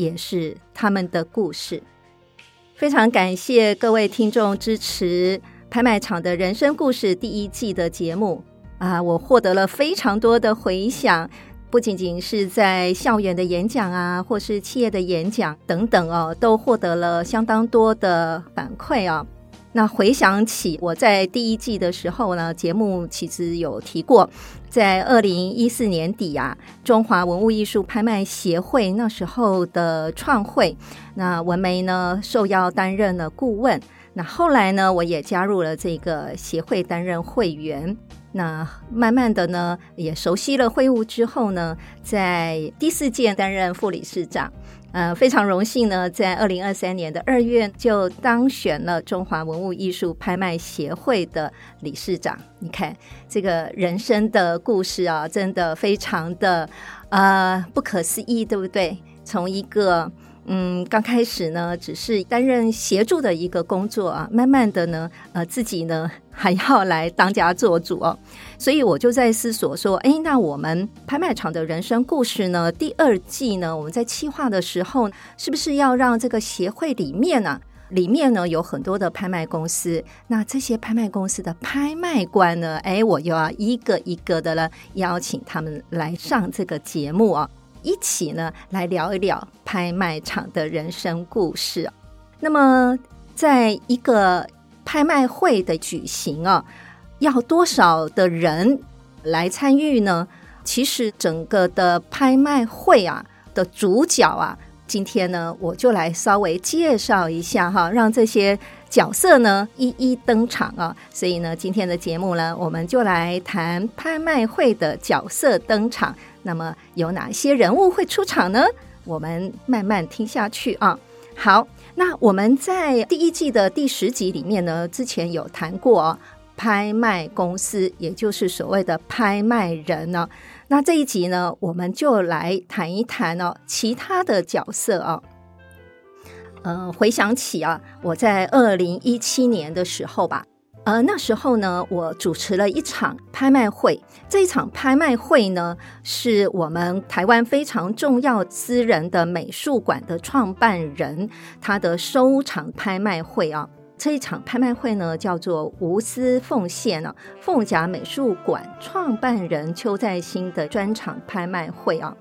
也是他们的故事，非常感谢各位听众支持《拍卖场的人生故事》第一季的节目啊！我获得了非常多的回响，不仅仅是在校园的演讲啊，或是企业的演讲等等哦，都获得了相当多的反馈啊。那回想起我在第一季的时候呢，节目其实有提过，在二零一四年底啊，中华文物艺术拍卖协会那时候的创会，那文梅呢受邀担任了顾问。那后来呢，我也加入了这个协会担任会员。那慢慢的呢，也熟悉了会务之后呢，在第四届担任副理事长。呃，非常荣幸呢，在二零二三年的二月就当选了中华文物艺术拍卖协会的理事长。你看这个人生的故事啊，真的非常的呃不可思议，对不对？从一个嗯，刚开始呢，只是担任协助的一个工作啊，慢慢的呢，呃，自己呢还要来当家做主哦，所以我就在思索说，哎，那我们拍卖场的人生故事呢，第二季呢，我们在企划的时候，是不是要让这个协会里面呢，里面呢有很多的拍卖公司，那这些拍卖公司的拍卖官呢，哎，我又要一个一个的呢邀请他们来上这个节目啊。一起呢，来聊一聊拍卖场的人生故事。那么，在一个拍卖会的举行啊，要多少的人来参与呢？其实，整个的拍卖会啊的主角啊，今天呢，我就来稍微介绍一下哈，让这些角色呢一一登场啊。所以呢，今天的节目呢，我们就来谈拍卖会的角色登场。那么有哪些人物会出场呢？我们慢慢听下去啊。好，那我们在第一季的第十集里面呢，之前有谈过哦，拍卖公司，也就是所谓的拍卖人呢。那这一集呢，我们就来谈一谈哦，其他的角色啊。呃，回想起啊，我在二零一七年的时候吧。呃，那时候呢，我主持了一场拍卖会。这一场拍卖会呢，是我们台湾非常重要私人的美术馆的创办人他的收藏拍卖会啊。这一场拍卖会呢，叫做无私奉献啊，凤甲美术馆创办人邱再兴的专场拍卖会啊。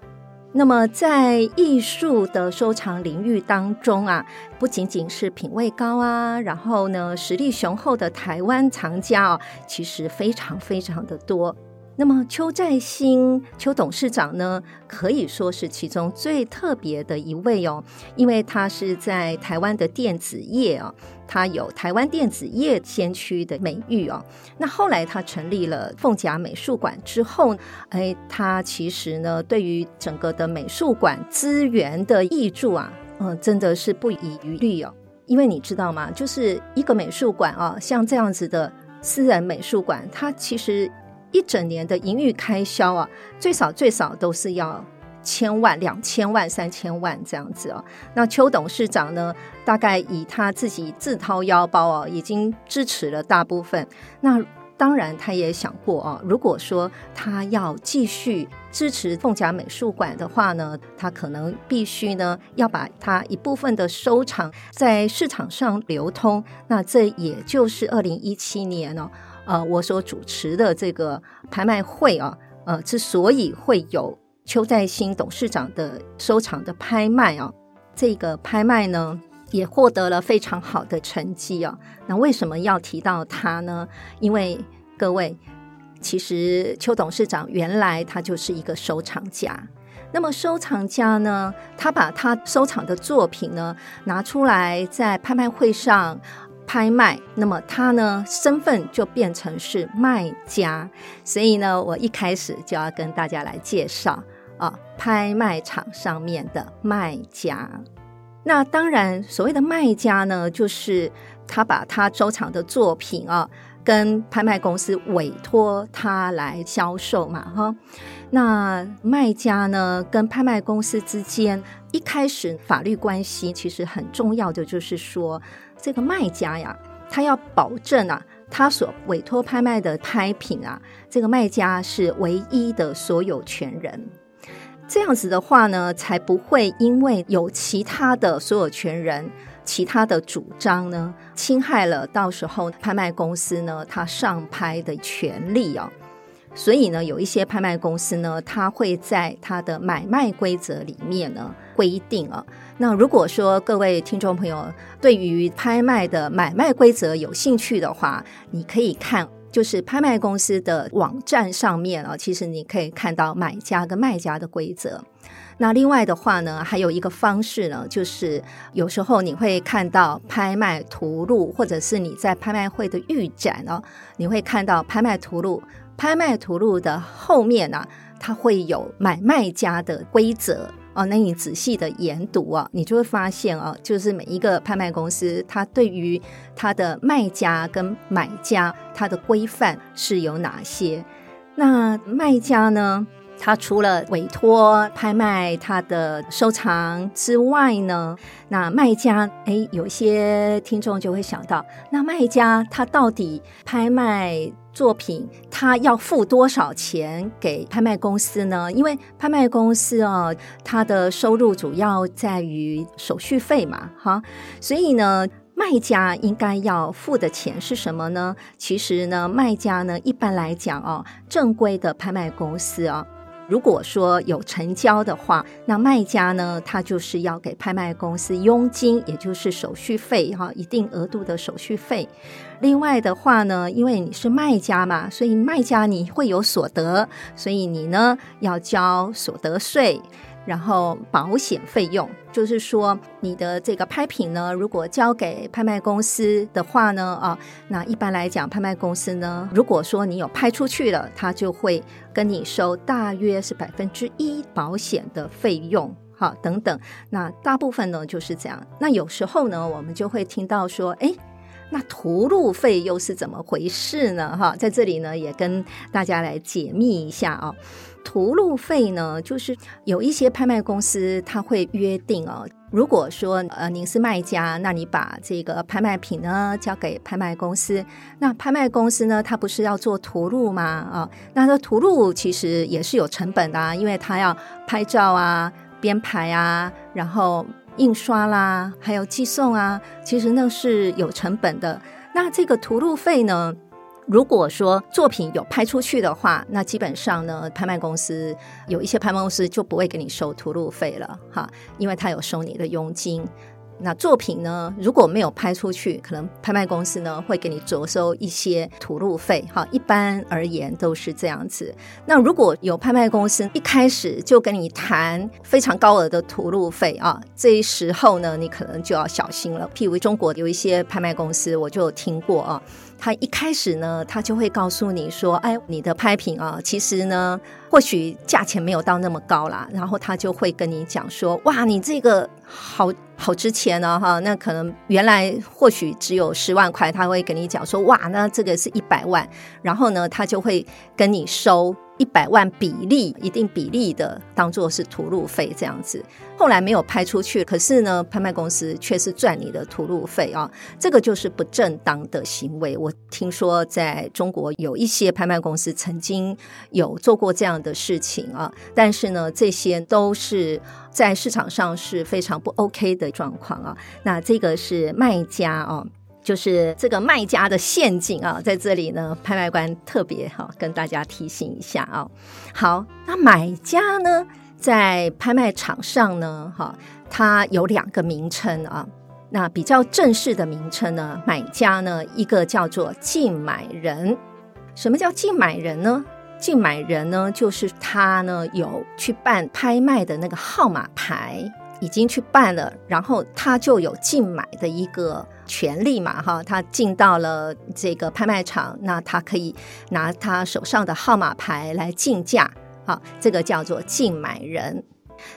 那么，在艺术的收藏领域当中啊，不仅仅是品味高啊，然后呢，实力雄厚的台湾藏家啊，其实非常非常的多。那么邱再兴邱董事长呢，可以说是其中最特别的一位哦，因为他是在台湾的电子业哦，他有台湾电子业先驱的美誉哦。那后来他成立了凤甲美术馆之后，哎，他其实呢，对于整个的美术馆资源的挹注啊，嗯，真的是不遗余力哦。因为你知道吗？就是一个美术馆啊，像这样子的私人美术馆，它其实。一整年的营运开销啊，最少最少都是要千万、两千万、三千万这样子哦。那邱董事长呢，大概以他自己自掏腰包哦，已经支持了大部分。那当然，他也想过哦，如果说他要继续支持凤甲美术馆的话呢，他可能必须呢要把他一部分的收藏在市场上流通。那这也就是二零一七年哦。呃，我所主持的这个拍卖会啊，呃，之所以会有邱再兴董事长的收藏的拍卖啊，这个拍卖呢也获得了非常好的成绩啊。那为什么要提到他呢？因为各位，其实邱董事长原来他就是一个收藏家。那么收藏家呢，他把他收藏的作品呢拿出来在拍卖会上。拍卖，那么他呢，身份就变成是卖家，所以呢，我一开始就要跟大家来介绍啊，拍卖场上面的卖家。那当然，所谓的卖家呢，就是他把他收藏的作品啊，跟拍卖公司委托他来销售嘛，哈。那卖家呢，跟拍卖公司之间一开始法律关系其实很重要的，就是说这个卖家呀，他要保证啊，他所委托拍卖的拍品啊，这个卖家是唯一的所有权人。这样子的话呢，才不会因为有其他的所有权人、其他的主张呢，侵害了到时候拍卖公司呢，他上拍的权利哦。所以呢，有一些拍卖公司呢，它会在它的买卖规则里面呢规定啊。那如果说各位听众朋友对于拍卖的买卖规则有兴趣的话，你可以看。就是拍卖公司的网站上面啊，其实你可以看到买家跟卖家的规则。那另外的话呢，还有一个方式呢，就是有时候你会看到拍卖图录，或者是你在拍卖会的预展哦，你会看到拍卖图录。拍卖图录的后面呢，它会有买卖家的规则。哦，那你仔细的研读啊，你就会发现啊，就是每一个拍卖公司，它对于它的卖家跟买家，它的规范是有哪些？那卖家呢，他除了委托拍卖他的收藏之外呢，那卖家，哎，有些听众就会想到，那卖家他到底拍卖作品，他要付多少钱给拍卖公司呢？因为拍卖公司哦，它的收入主要在于手续费嘛，哈，所以呢，卖家应该要付的钱是什么呢？其实呢，卖家呢，一般来讲哦，正规的拍卖公司哦。如果说有成交的话，那卖家呢，他就是要给拍卖公司佣金，也就是手续费哈，一定额度的手续费。另外的话呢，因为你是卖家嘛，所以卖家你会有所得，所以你呢要交所得税。然后保险费用，就是说你的这个拍品呢，如果交给拍卖公司的话呢，啊，那一般来讲，拍卖公司呢，如果说你有拍出去了，他就会跟你收大约是百分之一保险的费用，好，等等。那大部分呢就是这样。那有时候呢，我们就会听到说，哎，那图录费又是怎么回事呢？哈，在这里呢，也跟大家来解密一下啊。图录费呢，就是有一些拍卖公司他会约定哦，如果说呃您是卖家，那你把这个拍卖品呢交给拍卖公司，那拍卖公司呢，他不是要做图录吗？啊、哦，那这图录其实也是有成本的啊，因为他要拍照啊、编排啊，然后印刷啦，还有寄送啊，其实那是有成本的。那这个图录费呢？如果说作品有拍出去的话，那基本上呢，拍卖公司有一些拍卖公司就不会给你收图录费了，哈，因为他有收你的佣金。那作品呢，如果没有拍出去，可能拍卖公司呢会给你酌收一些图录费，哈，一般而言都是这样子。那如果有拍卖公司一开始就跟你谈非常高额的图录费啊，这时候呢，你可能就要小心了。譬如中国有一些拍卖公司，我就听过啊，他一开始呢，他就会告诉你说，哎，你的拍品啊，其实呢。或许价钱没有到那么高啦，然后他就会跟你讲说：“哇，你这个好好值钱啊，哈，那可能原来或许只有十万块，他会跟你讲说：哇，那这个是一百万，然后呢，他就会跟你收。”一百万比例，一定比例的当做是图录费这样子，后来没有拍出去，可是呢，拍卖公司却是赚你的图录费啊，这个就是不正当的行为。我听说在中国有一些拍卖公司曾经有做过这样的事情啊，但是呢，这些都是在市场上是非常不 OK 的状况啊。那这个是卖家啊。就是这个卖家的陷阱啊，在这里呢，拍卖官特别哈跟大家提醒一下啊。好，那买家呢，在拍卖场上呢，哈，它有两个名称啊。那比较正式的名称呢，买家呢，一个叫做竞买人。什么叫竞买人呢？竞买人呢，就是他呢有去办拍卖的那个号码牌，已经去办了，然后他就有竞买的一个。权利嘛，哈，他进到了这个拍卖场，那他可以拿他手上的号码牌来竞价，好，这个叫做竞买人。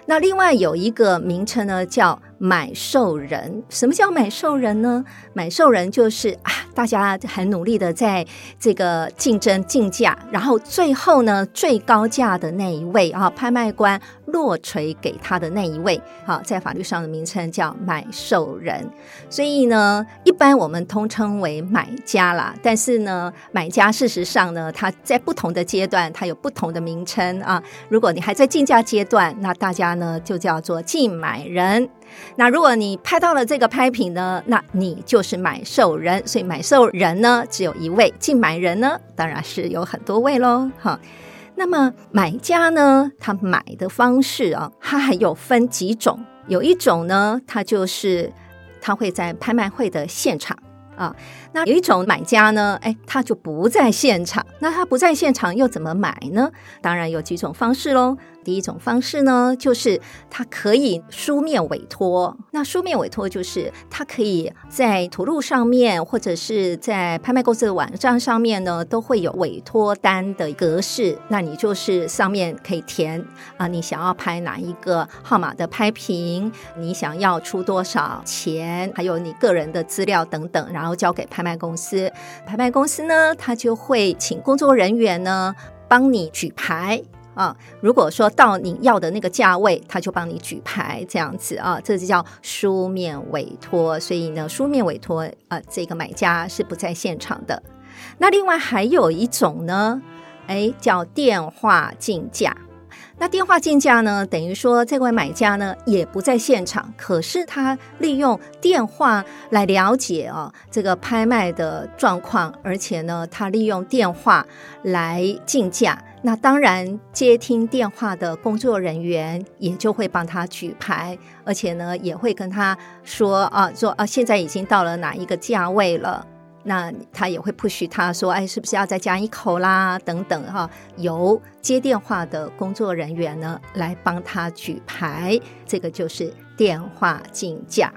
那另外有一个名称呢，叫买受人。什么叫买受人呢？买受人就是啊，大家很努力的在这个竞争竞价，然后最后呢，最高价的那一位啊，拍卖官落锤给他的那一位，好，在法律上的名称叫买受人。所以呢，一般我们通称为买家啦。但是呢，买家事实上呢，他在不同的阶段，他有不同的名称啊。如果你还在竞价阶段，那大家呢就叫做竞买人。那如果你拍到了这个拍品呢，那你就是买受人。所以买受人呢只有一位，竞买人呢当然是有很多位喽。哈，那么买家呢，他买的方式啊，他还有分几种。有一种呢，他就是他会在拍卖会的现场啊。那有一种买家呢，哎，他就不在现场。那他不在现场又怎么买呢？当然有几种方式喽。第一种方式呢，就是他可以书面委托。那书面委托就是他可以在图录上面，或者是在拍卖公司的网站上面呢，都会有委托单的格式。那你就是上面可以填啊，你想要拍哪一个号码的拍品，你想要出多少钱，还有你个人的资料等等，然后交给拍拍卖公司。拍卖公司呢，他就会请工作人员呢帮你举牌。啊，如果说到你要的那个价位，他就帮你举牌这样子啊，这就叫书面委托。所以呢，书面委托啊，这个买家是不在现场的。那另外还有一种呢，哎，叫电话竞价。那电话竞价呢，等于说这位买家呢也不在现场，可是他利用电话来了解啊这个拍卖的状况，而且呢，他利用电话来竞价。那当然，接听电话的工作人员也就会帮他举牌，而且呢，也会跟他说啊，说啊，现在已经到了哪一个价位了。那他也会 push 他说，哎，是不是要再加一口啦？等等哈，由接电话的工作人员呢来帮他举牌，这个就是电话竞价。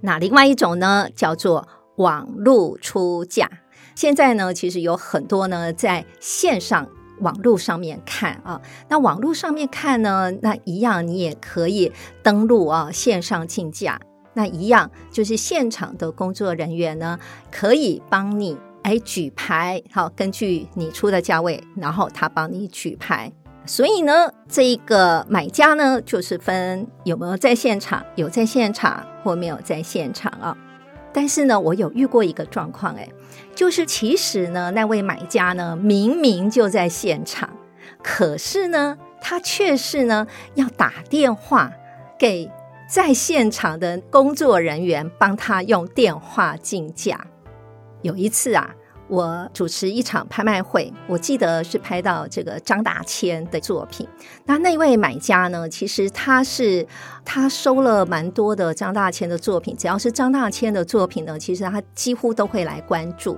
那另外一种呢叫做网络出价。现在呢，其实有很多呢在线上网络上面看啊，那网络上面看呢，那一样你也可以登录啊线上竞价。那一样就是现场的工作人员呢，可以帮你哎举牌，好，根据你出的价位，然后他帮你举牌。所以呢，这一个买家呢，就是分有没有在现场，有在现场或没有在现场啊。但是呢，我有遇过一个状况，哎，就是其实呢，那位买家呢，明明就在现场，可是呢，他却是呢要打电话给。在现场的工作人员帮他用电话竞价。有一次啊，我主持一场拍卖会，我记得是拍到这个张大千的作品。那那位买家呢，其实他是他收了蛮多的张大千的作品，只要是张大千的作品呢，其实他几乎都会来关注。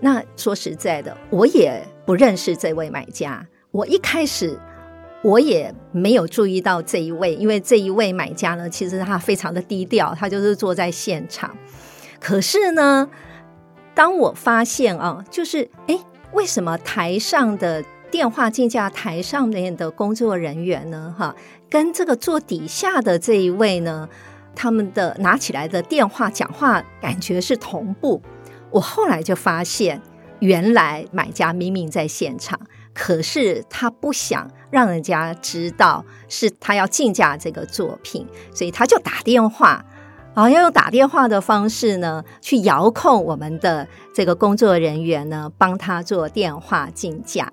那说实在的，我也不认识这位买家，我一开始。我也没有注意到这一位，因为这一位买家呢，其实他非常的低调，他就是坐在现场。可是呢，当我发现啊，就是诶，为什么台上的电话竞价台上面的工作人员呢，哈，跟这个坐底下的这一位呢，他们的拿起来的电话讲话感觉是同步。我后来就发现，原来买家明明在现场。可是他不想让人家知道是他要竞价这个作品，所以他就打电话，啊，要用打电话的方式呢，去遥控我们的这个工作人员呢，帮他做电话竞价。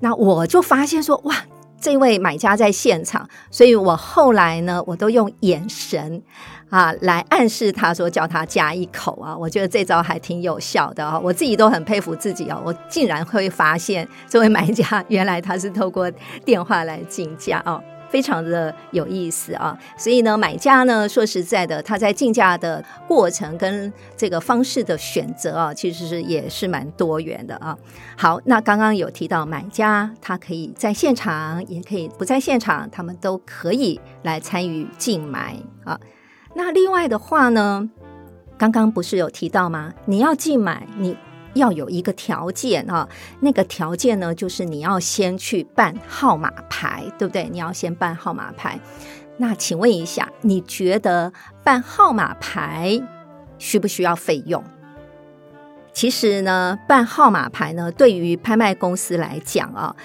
那我就发现说，哇，这位买家在现场，所以我后来呢，我都用眼神。啊，来暗示他说叫他加一口啊，我觉得这招还挺有效的啊，我自己都很佩服自己哦，我竟然会发现这位买家原来他是透过电话来竞价哦，非常的有意思啊。所以呢，买家呢，说实在的，他在竞价的过程跟这个方式的选择啊，其实是也是蛮多元的啊。好，那刚刚有提到买家，他可以在现场，也可以不在现场，他们都可以来参与竞买啊。那另外的话呢，刚刚不是有提到吗？你要竞买，你要有一个条件啊，那个条件呢，就是你要先去办号码牌，对不对？你要先办号码牌。那请问一下，你觉得办号码牌需不需要费用？其实呢，办号码牌呢，对于拍卖公司来讲啊。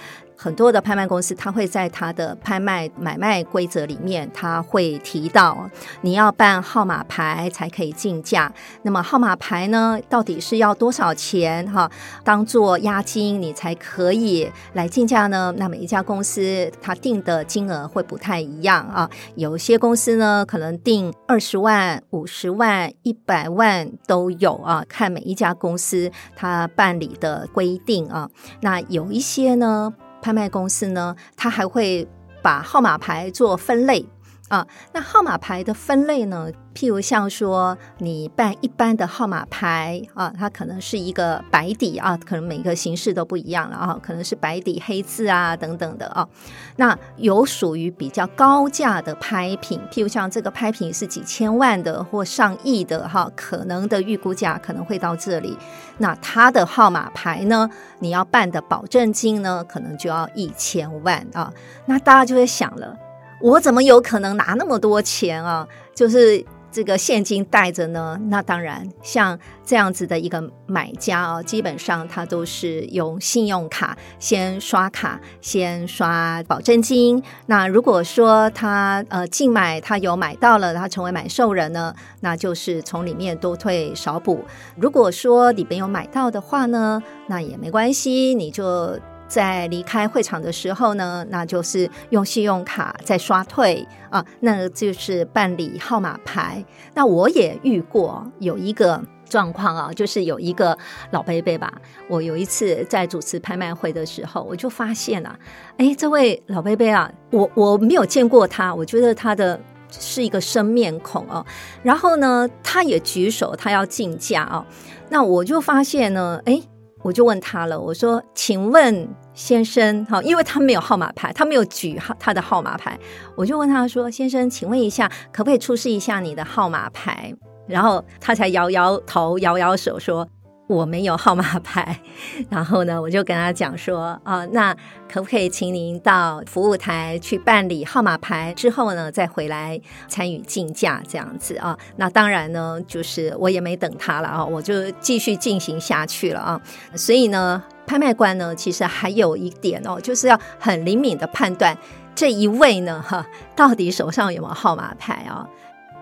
很多的拍卖公司，他会在他的拍卖买卖规则里面，他会提到你要办号码牌才可以竞价。那么号码牌呢，到底是要多少钱？哈，当做押金你才可以来竞价呢？那每一家公司他定的金额会不太一样啊。有些公司呢，可能定二十万、五十万、一百万都有啊，看每一家公司他办理的规定啊。那有一些呢。拍卖公司呢，它还会把号码牌做分类啊。那号码牌的分类呢，譬如像说你办一般的号码牌啊，它可能是一个白底啊，可能每个形式都不一样了啊，可能是白底黑字啊等等的啊。那有属于比较高价的拍品，譬如像这个拍品是几千万的或上亿的哈，可能的预估价可能会到这里。那它的号码牌呢，你要办的保证金呢，可能就要一千万啊。那大家就会想了，我怎么有可能拿那么多钱啊？就是。这个现金带着呢，那当然像这样子的一个买家哦，基本上他都是用信用卡先刷卡，先刷保证金。那如果说他呃竞买他有买到了，他成为买受人呢，那就是从里面多退少补。如果说你没有买到的话呢，那也没关系，你就。在离开会场的时候呢，那就是用信用卡再刷退啊，那就是办理号码牌。那我也遇过有一个状况啊，就是有一个老伯伯吧，我有一次在主持拍卖会的时候，我就发现啊，哎，这位老伯伯啊，我我没有见过他，我觉得他的是一个生面孔哦。然后呢，他也举手，他要竞价哦。那我就发现呢，哎。我就问他了，我说：“请问先生，哈，因为他没有号码牌，他没有举号他的号码牌，我就问他说：‘先生，请问一下，可不可以出示一下你的号码牌？’然后他才摇摇头，摇摇手说。”我没有号码牌，然后呢，我就跟他讲说，啊、那可不可以请您到服务台去办理号码牌，之后呢，再回来参与竞价这样子啊？那当然呢，就是我也没等他了啊，我就继续进行下去了啊。所以呢，拍卖官呢，其实还有一点哦，就是要很灵敏的判断这一位呢，哈，到底手上有没有号码牌啊？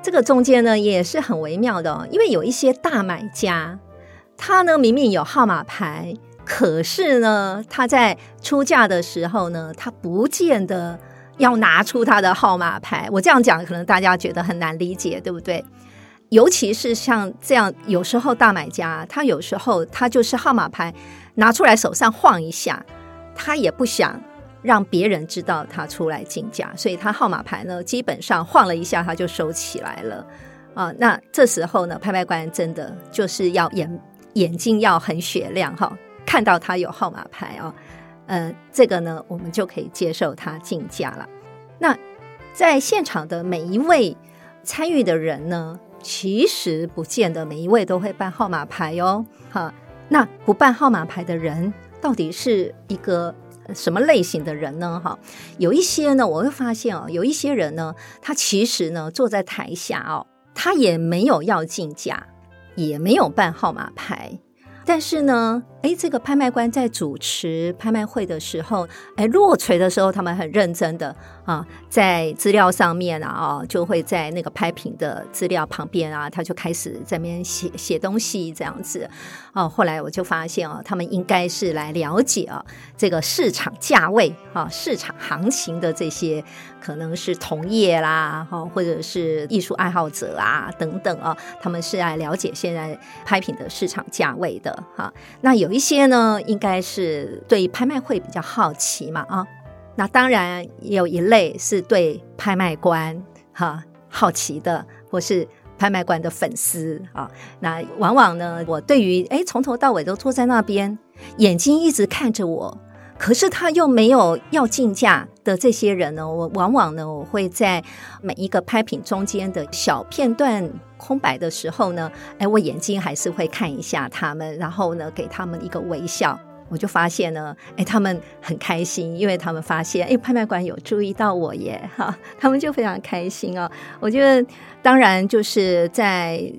这个中间呢，也是很微妙的哦，因为有一些大买家。他呢，明明有号码牌，可是呢，他在出价的时候呢，他不见得要拿出他的号码牌。我这样讲，可能大家觉得很难理解，对不对？尤其是像这样，有时候大买家，他有时候他就是号码牌拿出来手上晃一下，他也不想让别人知道他出来竞价，所以他号码牌呢，基本上晃了一下，他就收起来了啊。那这时候呢，拍卖官真的就是要严。眼睛要很雪亮哈，看到他有号码牌哦，呃，这个呢，我们就可以接受他竞价了。那在现场的每一位参与的人呢，其实不见得每一位都会办号码牌哦。哈，那不办号码牌的人到底是一个什么类型的人呢？哈，有一些呢，我会发现哦，有一些人呢，他其实呢坐在台下哦，他也没有要竞价。也没有办号码牌，但是呢，哎，这个拍卖官在主持拍卖会的时候，哎，落锤的时候，他们很认真的啊，在资料上面啊，哦就会在那个拍品的资料旁边啊，他就开始在那边写写东西这样子。哦，后来我就发现啊，他们应该是来了解啊这个市场价位啊，市场行情的这些。可能是同业啦，哈，或者是艺术爱好者啊，等等啊，他们是来了解现在拍品的市场价位的哈。那有一些呢，应该是对拍卖会比较好奇嘛啊。那当然有一类是对拍卖官哈好奇的，或是拍卖官的粉丝啊。那往往呢，我对于诶从头到尾都坐在那边，眼睛一直看着我。可是他又没有要竞价的这些人呢，我往往呢，我会在每一个拍品中间的小片段空白的时候呢，哎，我眼睛还是会看一下他们，然后呢，给他们一个微笑。我就发现呢，哎，他们很开心，因为他们发现，哎，拍卖官有注意到我耶，哈，他们就非常开心哦。我觉得，当然就是在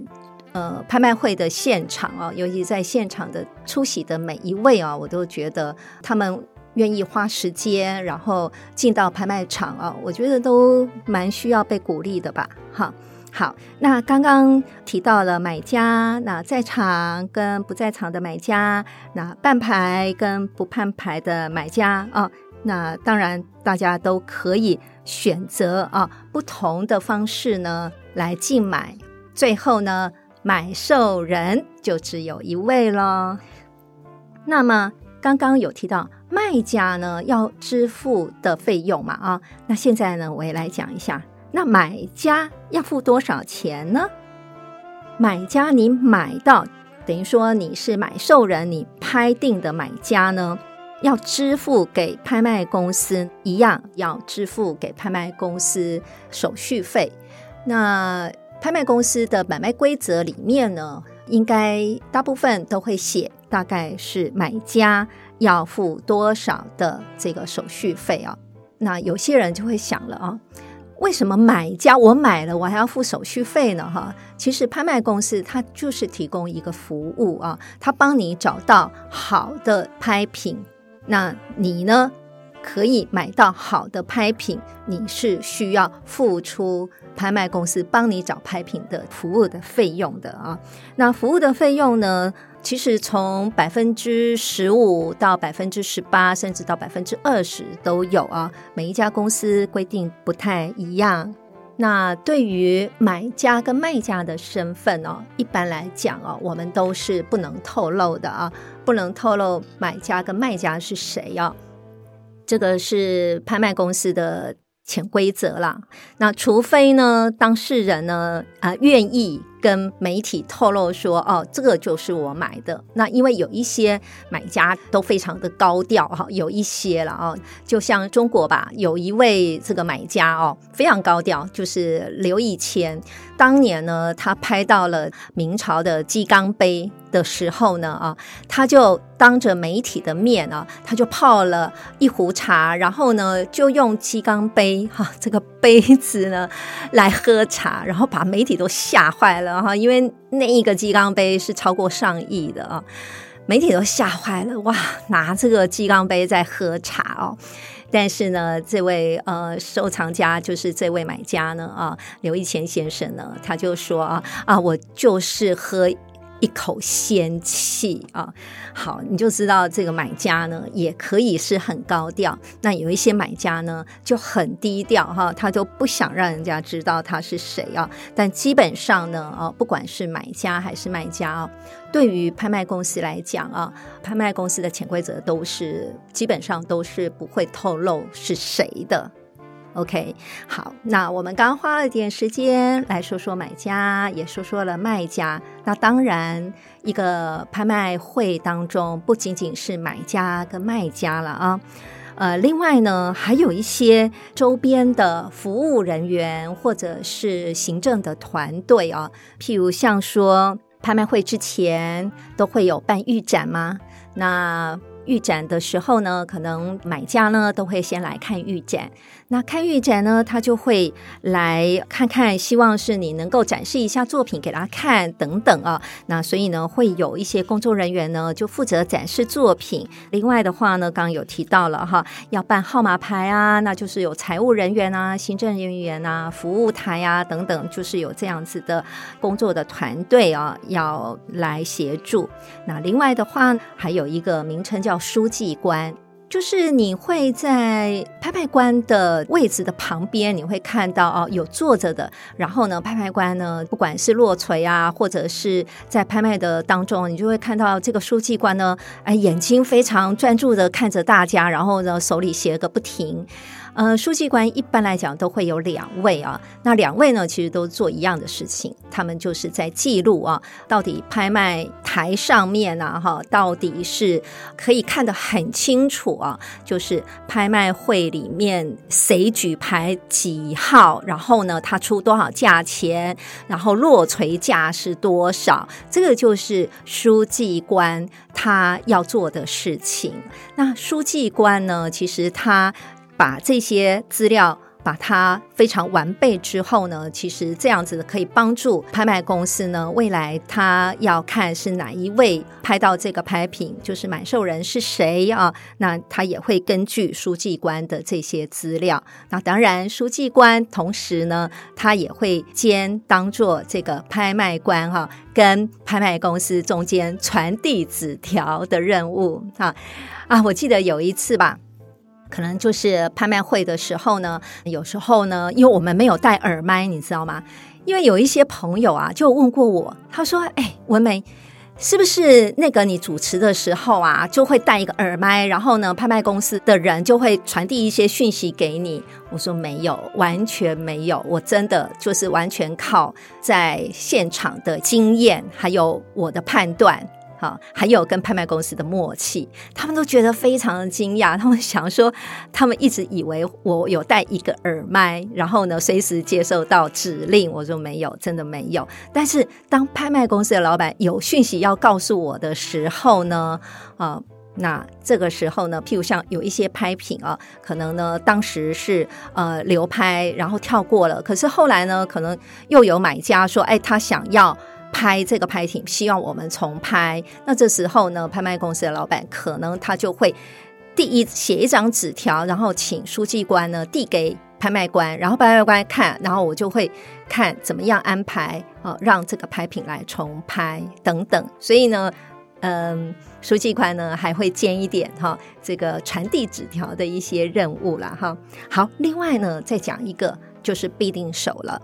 呃拍卖会的现场啊，尤其在现场的出席的每一位啊，我都觉得他们愿意花时间，然后进到拍卖场啊，我觉得都蛮需要被鼓励的吧，哈。好，那刚刚提到了买家，那在场跟不在场的买家，那半牌跟不判牌的买家啊，那当然大家都可以选择啊不同的方式呢来竞买，最后呢买受人就只有一位了。那么刚刚有提到卖家呢要支付的费用嘛啊，那现在呢我也来讲一下。那买家要付多少钱呢？买家，你买到等于说你是买受人，你拍定的买家呢，要支付给拍卖公司一样，要支付给拍卖公司手续费。那拍卖公司的买卖规则里面呢，应该大部分都会写，大概是买家要付多少的这个手续费啊。那有些人就会想了啊。为什么买家我买了我还要付手续费呢？哈，其实拍卖公司它就是提供一个服务啊，它帮你找到好的拍品，那你呢可以买到好的拍品，你是需要付出拍卖公司帮你找拍品的服务的费用的啊。那服务的费用呢？其实从百分之十五到百分之十八，甚至到百分之二十都有啊。每一家公司规定不太一样。那对于买家跟卖家的身份哦，一般来讲哦，我们都是不能透露的啊，不能透露买家跟卖家是谁啊。这个是拍卖公司的潜规则啦。那除非呢，当事人呢啊愿意。跟媒体透露说：“哦，这个就是我买的。”那因为有一些买家都非常的高调哈，有一些了哦，就像中国吧，有一位这个买家哦，非常高调，就是刘以谦。当年呢，他拍到了明朝的鸡缸杯的时候呢，啊，他就当着媒体的面啊，他就泡了一壶茶，然后呢，就用鸡缸杯哈这个杯子呢来喝茶，然后把媒体都吓坏了哈，因为那一个鸡缸杯是超过上亿的啊，媒体都吓坏了，哇，拿这个鸡缸杯在喝茶哦。但是呢，这位呃收藏家就是这位买家呢啊，刘义谦先生呢，他就说啊啊，我就是喝。一口仙气啊！好，你就知道这个买家呢，也可以是很高调。那有一些买家呢，就很低调哈，他就不想让人家知道他是谁啊。但基本上呢，啊，不管是买家还是卖家啊，对于拍卖公司来讲啊，拍卖公司的潜规则都是基本上都是不会透露是谁的。OK，好，那我们刚花了点时间来说说买家，也说说了卖家。那当然，一个拍卖会当中不仅仅是买家跟卖家了啊，呃，另外呢，还有一些周边的服务人员或者是行政的团队啊，譬如像说拍卖会之前都会有办预展吗？那预展的时候呢，可能买家呢都会先来看预展。那看预展呢，他就会来看看，希望是你能够展示一下作品给他看等等啊。那所以呢，会有一些工作人员呢就负责展示作品。另外的话呢，刚刚有提到了哈，要办号码牌啊，那就是有财务人员啊、行政人员啊、服务台啊等等，就是有这样子的工作的团队啊，要来协助。那另外的话，还有一个名称叫书记官。就是你会在拍卖官的位置的旁边，你会看到哦，有坐着的。然后呢，拍卖官呢，不管是落锤啊，或者是在拍卖的当中，你就会看到这个书记官呢，哎，眼睛非常专注的看着大家，然后呢，手里写个不停。呃，书记官一般来讲都会有两位啊，那两位呢，其实都做一样的事情，他们就是在记录啊，到底拍卖台上面啊，哈，到底是可以看得很清楚啊，就是拍卖会里面谁举牌几号，然后呢，他出多少价钱，然后落槌价是多少，这个就是书记官他要做的事情。那书记官呢，其实他。把这些资料把它非常完备之后呢，其实这样子可以帮助拍卖公司呢，未来他要看是哪一位拍到这个拍品，就是买受人是谁啊？那他也会根据书记官的这些资料。那当然，书记官同时呢，他也会兼当做这个拍卖官哈、跟拍卖公司中间传递纸条的任务啊啊！我记得有一次吧。可能就是拍卖会的时候呢，有时候呢，因为我们没有戴耳麦，你知道吗？因为有一些朋友啊，就问过我，他说：“哎，文梅，是不是那个你主持的时候啊，就会戴一个耳麦，然后呢，拍卖公司的人就会传递一些讯息给你？”我说：“没有，完全没有，我真的就是完全靠在现场的经验，还有我的判断。”好，还有跟拍卖公司的默契，他们都觉得非常的惊讶。他们想说，他们一直以为我有带一个耳麦，然后呢，随时接受到指令。我说没有，真的没有。但是当拍卖公司的老板有讯息要告诉我的时候呢，啊，那这个时候呢，譬如像有一些拍品啊，可能呢当时是呃流拍，然后跳过了，可是后来呢，可能又有买家说，哎，他想要。拍这个拍品，希望我们重拍。那这时候呢，拍卖公司的老板可能他就会第一写一张纸条，然后请书记官呢递给拍卖官，然后拍卖官看，然后我就会看怎么样安排啊，让这个拍品来重拍等等。所以呢，嗯，书记官呢还会兼一点哈，这个传递纸条的一些任务了哈。好，另外呢再讲一个，就是必定手了。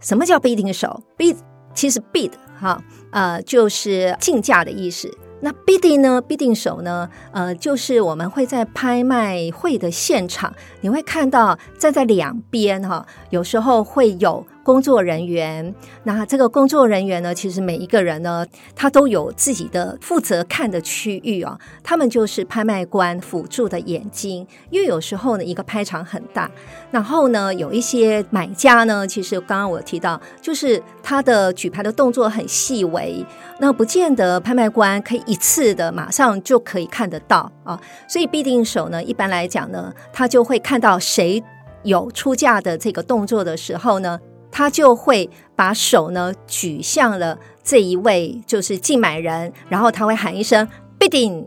什么叫必定手必其实 bid 哈，呃，就是竞价的意思。那 bidding 呢？bidding 手呢？呃，就是我们会在拍卖会的现场，你会看到站在两边哈，有时候会有。工作人员，那这个工作人员呢，其实每一个人呢，他都有自己的负责看的区域啊。他们就是拍卖官辅助的眼睛，因为有时候呢，一个拍场很大，然后呢，有一些买家呢，其实刚刚我提到，就是他的举牌的动作很细微，那不见得拍卖官可以一次的马上就可以看得到啊。所以必定手呢，一般来讲呢，他就会看到谁有出价的这个动作的时候呢。他就会把手呢举向了这一位，就是竞买人，然后他会喊一声 “bidding”。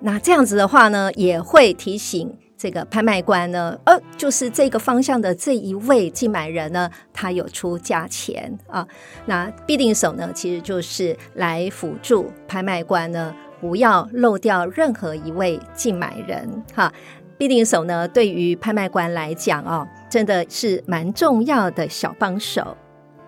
那这样子的话呢，也会提醒这个拍卖官呢，呃，就是这个方向的这一位竞买人呢，他有出价钱啊。那 bidding 手呢，其实就是来辅助拍卖官呢，不要漏掉任何一位竞买人哈。Bidding 手呢，对于拍卖官来讲哦，真的是蛮重要的小帮手。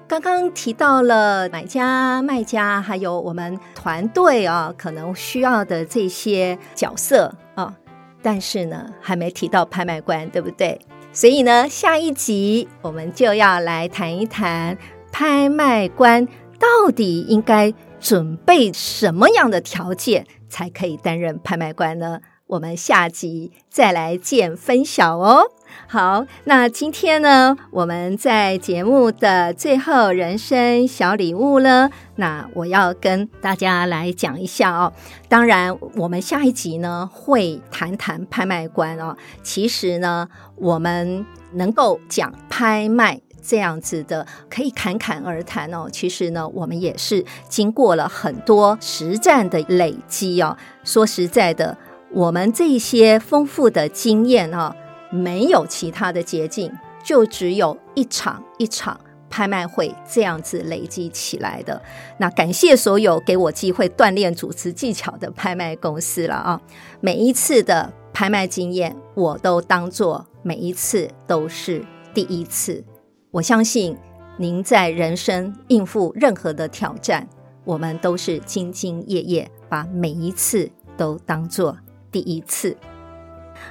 刚刚提到了买家、卖家，还有我们团队啊，可能需要的这些角色啊，但是呢，还没提到拍卖官，对不对？所以呢，下一集我们就要来谈一谈拍卖官到底应该准备什么样的条件，才可以担任拍卖官呢？我们下集再来见分晓哦。好，那今天呢，我们在节目的最后人生小礼物呢，那我要跟大家来讲一下哦。当然，我们下一集呢会谈谈拍卖官哦。其实呢，我们能够讲拍卖这样子的，可以侃侃而谈哦。其实呢，我们也是经过了很多实战的累积哦。说实在的。我们这些丰富的经验啊，没有其他的捷径，就只有一场一场拍卖会这样子累积起来的。那感谢所有给我机会锻炼主持技巧的拍卖公司了啊！每一次的拍卖经验，我都当做每一次都是第一次。我相信您在人生应付任何的挑战，我们都是兢兢业业，把每一次都当做。第一次，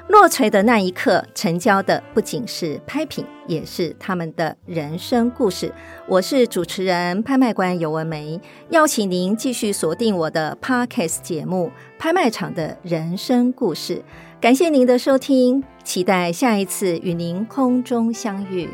落锤的那一刻，成交的不仅是拍品，也是他们的人生故事。我是主持人、拍卖官尤文梅，邀请您继续锁定我的 Podcast 节目《拍卖场的人生故事》。感谢您的收听，期待下一次与您空中相遇。